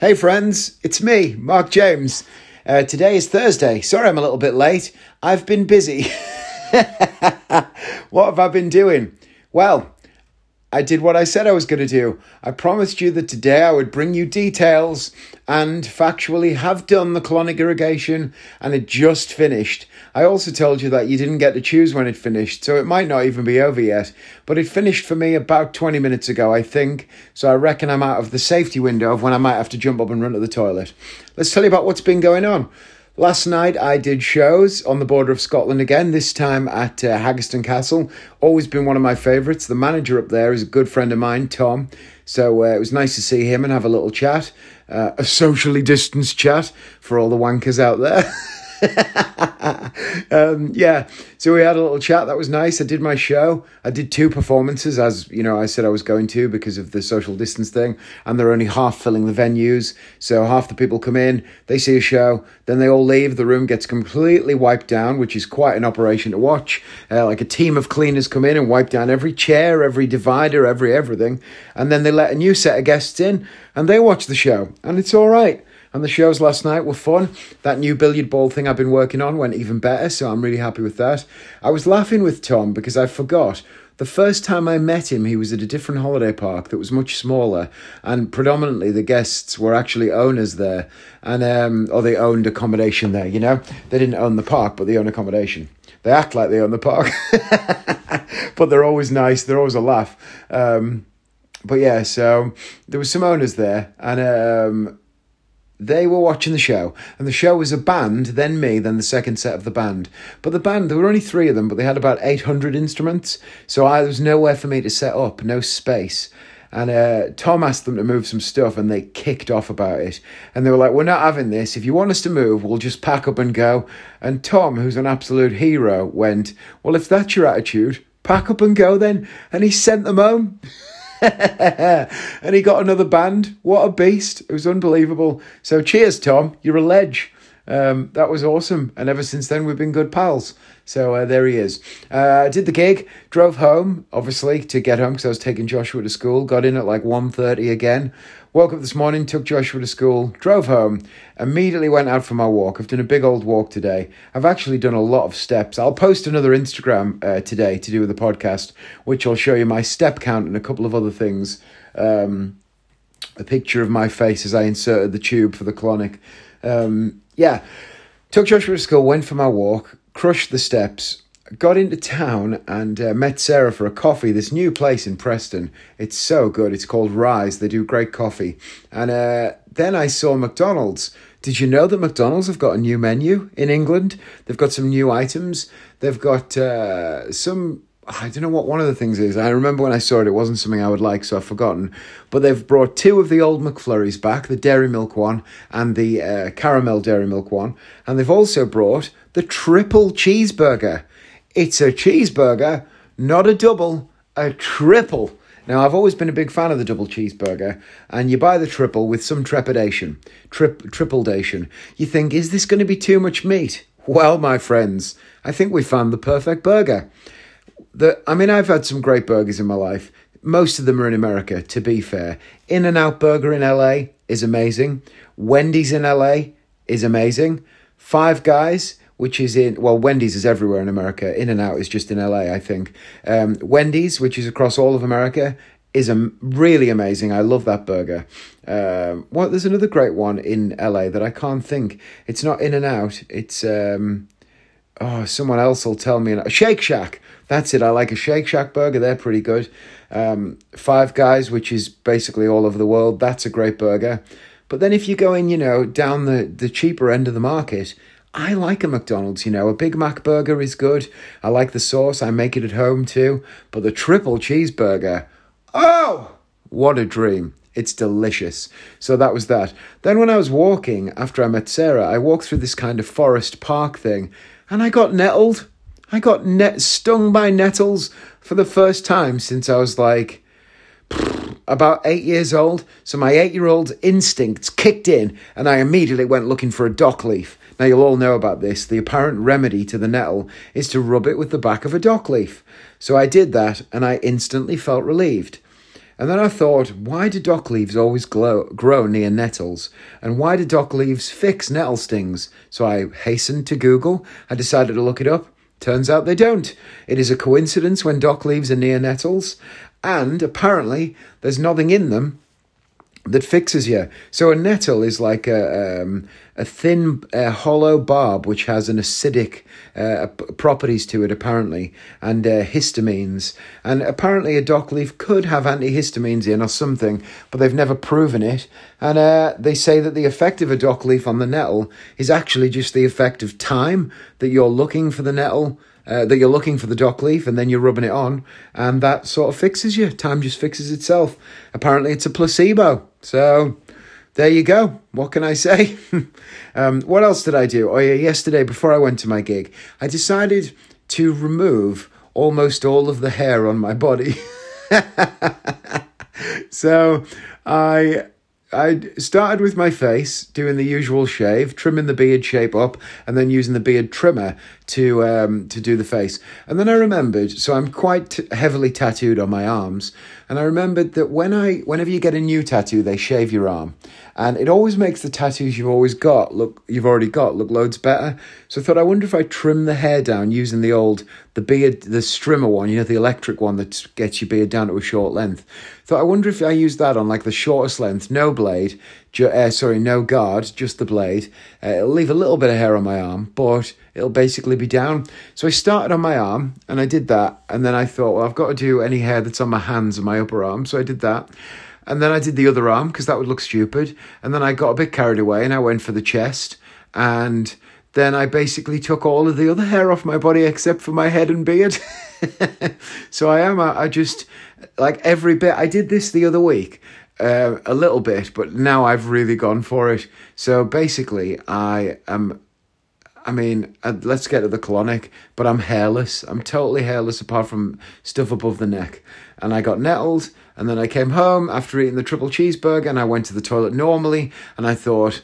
Hey, friends, it's me, Mark James. Uh, today is Thursday. Sorry I'm a little bit late. I've been busy. what have I been doing? Well, I did what I said I was going to do. I promised you that today I would bring you details and factually have done the colonic irrigation and it just finished. I also told you that you didn't get to choose when it finished, so it might not even be over yet. But it finished for me about 20 minutes ago, I think, so I reckon I'm out of the safety window of when I might have to jump up and run to the toilet. Let's tell you about what's been going on. Last night I did shows on the border of Scotland again, this time at uh, Haggerston Castle. Always been one of my favourites. The manager up there is a good friend of mine, Tom. So uh, it was nice to see him and have a little chat, uh, a socially distanced chat for all the wankers out there. um, yeah, so we had a little chat. That was nice. I did my show. I did two performances, as you know, I said I was going to because of the social distance thing, and they're only half filling the venues. So half the people come in, they see a show, then they all leave. The room gets completely wiped down, which is quite an operation to watch. Uh, like a team of cleaners come in and wipe down every chair, every divider, every everything, and then they let a new set of guests in, and they watch the show, and it's all right. And the shows last night were fun. That new billiard ball thing I've been working on went even better, so I'm really happy with that. I was laughing with Tom because I forgot. The first time I met him, he was at a different holiday park that was much smaller, and predominantly the guests were actually owners there, and um, or they owned accommodation there. You know, they didn't own the park, but they own accommodation. They act like they own the park, but they're always nice. They're always a laugh. Um, but yeah, so there was some owners there, and um, they were watching the show, and the show was a band, then me, then the second set of the band. But the band, there were only three of them, but they had about 800 instruments, so I, there was nowhere for me to set up, no space. And uh, Tom asked them to move some stuff, and they kicked off about it. And they were like, We're not having this. If you want us to move, we'll just pack up and go. And Tom, who's an absolute hero, went, Well, if that's your attitude, pack up and go then. And he sent them home. and he got another band. What a beast. It was unbelievable. So cheers, Tom. You're a ledge. Um, that was awesome. And ever since then, we've been good pals. So uh, there he is. Uh, did the gig, drove home, obviously, to get home because I was taking Joshua to school. Got in at like 1.30 again. Woke up this morning, took Joshua to school, drove home, immediately went out for my walk. I've done a big old walk today. I've actually done a lot of steps. I'll post another Instagram uh, today to do with the podcast, which I'll show you my step count and a couple of other things. Um, a picture of my face as I inserted the tube for the colonic. Um, yeah, took Joshua to school, went for my walk, crushed the steps, got into town and uh, met Sarah for a coffee. This new place in Preston. It's so good. It's called Rise. They do great coffee. And uh, then I saw McDonald's. Did you know that McDonald's have got a new menu in England? They've got some new items. They've got uh, some I don't know what one of the things is. I remember when I saw it, it wasn't something I would like, so I've forgotten. But they've brought two of the old McFlurries back the dairy milk one and the uh, caramel dairy milk one. And they've also brought the triple cheeseburger. It's a cheeseburger, not a double, a triple. Now, I've always been a big fan of the double cheeseburger, and you buy the triple with some trepidation, trip, tripledation. You think, is this going to be too much meat? Well, my friends, I think we found the perfect burger the I mean, I've had some great burgers in my life. Most of them are in America, to be fair. In and Out Burger in LA is amazing. Wendy's in LA is amazing. Five Guys, which is in, well, Wendy's is everywhere in America. In and Out is just in LA, I think. Um, Wendy's, which is across all of America, is a, really amazing. I love that burger. Um, well, there's another great one in LA that I can't think. It's not In and Out. It's um, oh, someone else will tell me. Shake Shack. That's it. I like a Shake Shack burger. They're pretty good. Um, Five Guys, which is basically all over the world. That's a great burger. But then if you go in, you know, down the, the cheaper end of the market, I like a McDonald's, you know. A Big Mac burger is good. I like the sauce. I make it at home too. But the triple cheeseburger, oh, what a dream. It's delicious. So that was that. Then when I was walking after I met Sarah, I walked through this kind of forest park thing and I got nettled. I got net stung by nettles for the first time since I was like about eight years old. So my eight year old instincts kicked in, and I immediately went looking for a dock leaf. Now you'll all know about this. The apparent remedy to the nettle is to rub it with the back of a dock leaf. So I did that, and I instantly felt relieved. And then I thought, why do dock leaves always glow, grow near nettles? And why do dock leaves fix nettle stings? So I hastened to Google. I decided to look it up. Turns out they don't. It is a coincidence when dock leaves are near nettles, and apparently there's nothing in them that fixes you. So a nettle is like a um, a thin, hollow barb which has an acidic uh, properties to it apparently, and uh, histamines. And apparently a dock leaf could have antihistamines in or something, but they've never proven it. And uh, they say that the effect of a dock leaf on the nettle is actually just the effect of time that you're looking for the nettle uh, that you're looking for the dock leaf and then you're rubbing it on, and that sort of fixes you. Time just fixes itself. Apparently, it's a placebo. So there you go. What can I say? um, what else did I do? Oh, yeah, yesterday before I went to my gig, I decided to remove almost all of the hair on my body. so I I started with my face, doing the usual shave, trimming the beard shape up, and then using the beard trimmer to um, to do the face. And then I remembered, so I'm quite heavily tattooed on my arms, and I remembered that when I, whenever you get a new tattoo, they shave your arm, and it always makes the tattoos you've always got look, you've already got look loads better. So I thought, I wonder if I trim the hair down using the old, the beard, the strimmer one, you know, the electric one that gets your beard down to a short length. Thought, I wonder if I use that on like the shortest length, no blade, ju- uh, sorry, no guard, just the blade. Uh, it'll leave a little bit of hair on my arm, but it'll basically be down. So I started on my arm and I did that. And then I thought, well, I've got to do any hair that's on my hands and my upper arm. So I did that. And then I did the other arm because that would look stupid. And then I got a bit carried away and I went for the chest. And then I basically took all of the other hair off my body except for my head and beard. so I am, I just, like every bit, I did this the other week. Uh, a little bit, but now I've really gone for it. So basically, I am I mean, uh, let's get to the colonic, but I'm hairless. I'm totally hairless apart from stuff above the neck. And I got nettled, and then I came home after eating the triple cheeseburger, and I went to the toilet normally, and I thought,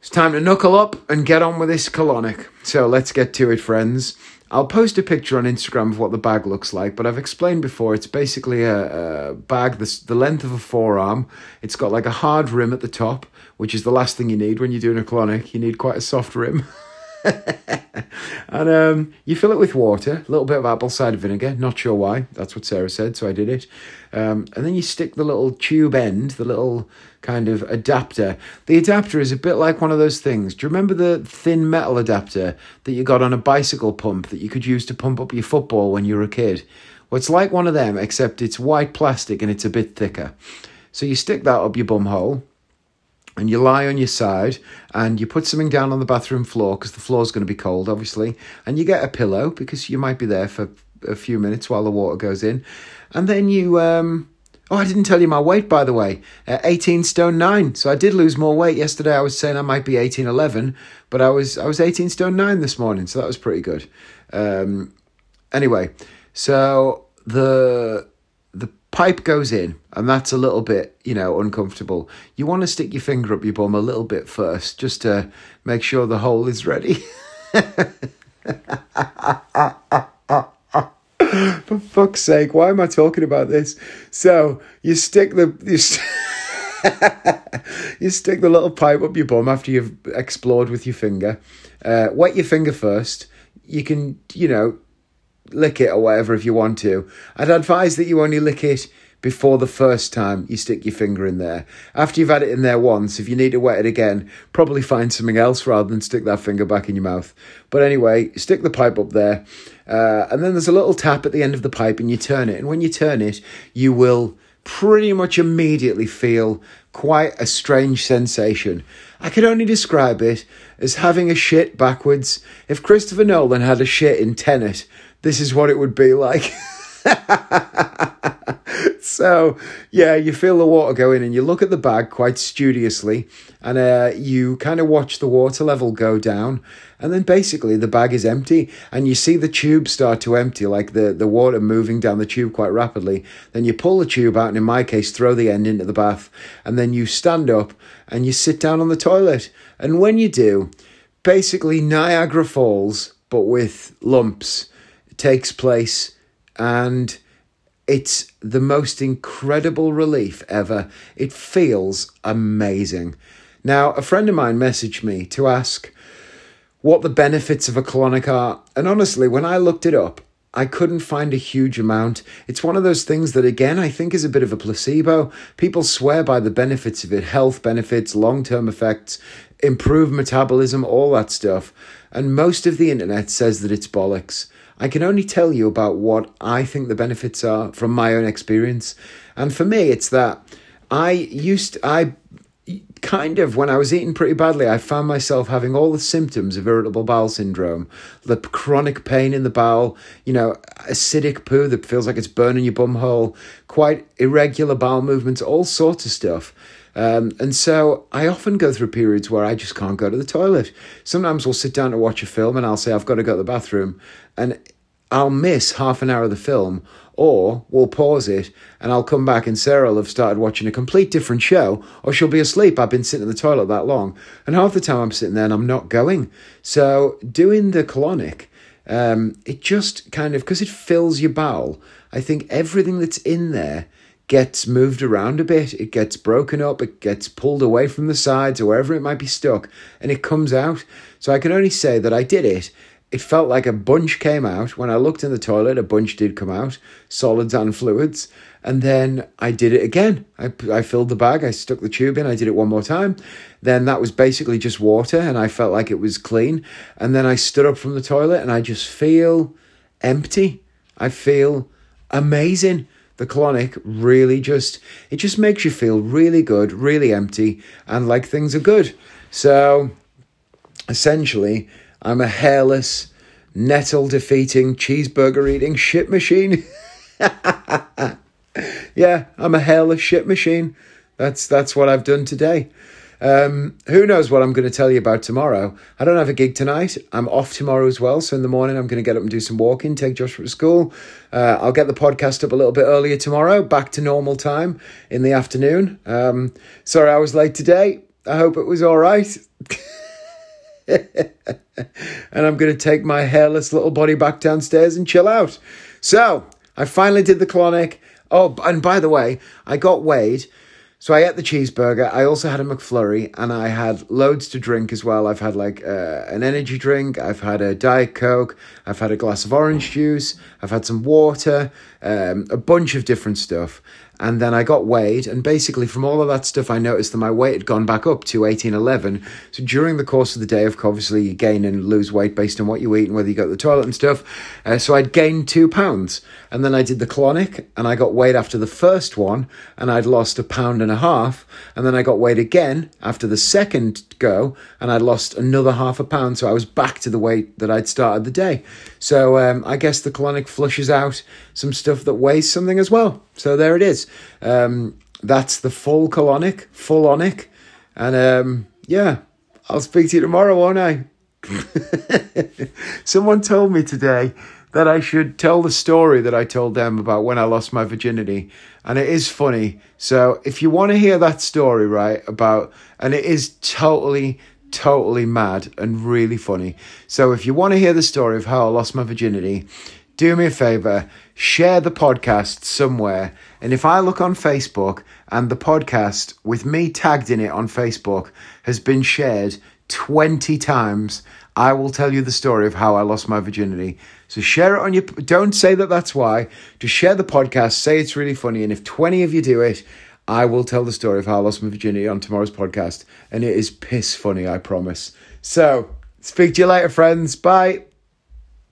it's time to knuckle up and get on with this colonic. So let's get to it, friends. I'll post a picture on Instagram of what the bag looks like, but I've explained before it's basically a, a bag the, the length of a forearm. It's got like a hard rim at the top, which is the last thing you need when you're doing a clonic. You need quite a soft rim. and um, you fill it with water, a little bit of apple cider vinegar. Not sure why. That's what Sarah said, so I did it. Um, and then you stick the little tube end, the little kind of adapter. The adapter is a bit like one of those things. Do you remember the thin metal adapter that you got on a bicycle pump that you could use to pump up your football when you were a kid? Well, it's like one of them, except it's white plastic and it's a bit thicker. So you stick that up your bum hole and you lie on your side and you put something down on the bathroom floor because the floor's going to be cold, obviously, and you get a pillow because you might be there for a few minutes while the water goes in, and then you. Um, oh, I didn't tell you my weight, by the way. Uh, 18 stone 9. So I did lose more weight yesterday. I was saying I might be 18, 11, but I was I was 18 stone 9 this morning, so that was pretty good. Um, anyway, so the pipe goes in, and that's a little bit, you know, uncomfortable. You want to stick your finger up your bum a little bit first, just to make sure the hole is ready. For fuck's sake, why am I talking about this? So you stick the you, st- you stick the little pipe up your bum after you've explored with your finger. Uh, wet your finger first. You can, you know, lick it or whatever if you want to. I'd advise that you only lick it before the first time you stick your finger in there. After you've had it in there once, if you need to wet it again, probably find something else rather than stick that finger back in your mouth. But anyway, stick the pipe up there, uh, and then there's a little tap at the end of the pipe, and you turn it. And when you turn it, you will pretty much immediately feel quite a strange sensation. I could only describe it as having a shit backwards. If Christopher Nolan had a shit in Tenet, this is what it would be like. so yeah, you feel the water go in, and you look at the bag quite studiously, and uh, you kind of watch the water level go down, and then basically the bag is empty, and you see the tube start to empty, like the the water moving down the tube quite rapidly. Then you pull the tube out, and in my case, throw the end into the bath, and then you stand up and you sit down on the toilet, and when you do, basically Niagara Falls, but with lumps takes place and it's the most incredible relief ever. It feels amazing. Now, a friend of mine messaged me to ask what the benefits of a colonic are, and honestly, when I looked it up, I couldn't find a huge amount. It's one of those things that, again, I think is a bit of a placebo. People swear by the benefits of it health benefits, long term effects, improved metabolism, all that stuff. And most of the internet says that it's bollocks. I can only tell you about what I think the benefits are from my own experience. And for me, it's that I used, I kind of when I was eating pretty badly, I found myself having all the symptoms of irritable bowel syndrome, the chronic pain in the bowel, you know, acidic poo that feels like it's burning your bum hole, quite irregular bowel movements, all sorts of stuff. Um, and so I often go through periods where I just can't go to the toilet. Sometimes we'll sit down to watch a film and I'll say, I've got to go to the bathroom. And I'll miss half an hour of the film, or we'll pause it and I'll come back and Sarah will have started watching a complete different show, or she'll be asleep. I've been sitting in the toilet that long. And half the time I'm sitting there and I'm not going. So doing the colonic, um, it just kind of, because it fills your bowel, I think everything that's in there gets moved around a bit, it gets broken up, it gets pulled away from the sides or wherever it might be stuck, and it comes out. So I can only say that I did it it felt like a bunch came out. When I looked in the toilet, a bunch did come out, solids and fluids. And then I did it again. I, I filled the bag, I stuck the tube in, I did it one more time. Then that was basically just water, and I felt like it was clean. And then I stood up from the toilet, and I just feel empty. I feel amazing. The colonic really just, it just makes you feel really good, really empty, and like things are good. So essentially, I'm a hairless, nettle defeating, cheeseburger eating shit machine. yeah, I'm a hairless shit machine. That's that's what I've done today. Um, who knows what I'm going to tell you about tomorrow? I don't have a gig tonight. I'm off tomorrow as well. So in the morning, I'm going to get up and do some walking, take Joshua to school. Uh, I'll get the podcast up a little bit earlier tomorrow, back to normal time in the afternoon. Um, sorry I was late today. I hope it was all right. and I'm going to take my hairless little body back downstairs and chill out. So I finally did the clonic. Oh, and by the way, I got weighed. So I ate the cheeseburger. I also had a McFlurry and I had loads to drink as well. I've had like uh, an energy drink. I've had a Diet Coke. I've had a glass of orange juice. I've had some water, um, a bunch of different stuff. And then I got weighed, and basically from all of that stuff, I noticed that my weight had gone back up to 1811. So during the course of the day, of obviously you gain and lose weight based on what you eat and whether you go to the toilet and stuff. Uh, so I'd gained two pounds, and then I did the colonic, and I got weighed after the first one, and I'd lost a pound and a half, and then I got weighed again after the second go, and I'd lost another half a pound. So I was back to the weight that I'd started the day. So um, I guess the colonic flushes out some stuff that weighs something as well. So there it is. Um, that's the full colonic, full onic. And um, yeah, I'll speak to you tomorrow, won't I? Someone told me today that I should tell the story that I told them about when I lost my virginity. And it is funny. So if you want to hear that story, right, about, and it is totally, totally mad and really funny. So if you want to hear the story of how I lost my virginity, do me a favor, share the podcast somewhere. And if I look on Facebook and the podcast with me tagged in it on Facebook has been shared 20 times, I will tell you the story of how I lost my virginity. So share it on your, don't say that that's why. Just share the podcast, say it's really funny. And if 20 of you do it, I will tell the story of how I lost my virginity on tomorrow's podcast. And it is piss funny, I promise. So speak to you later, friends. Bye.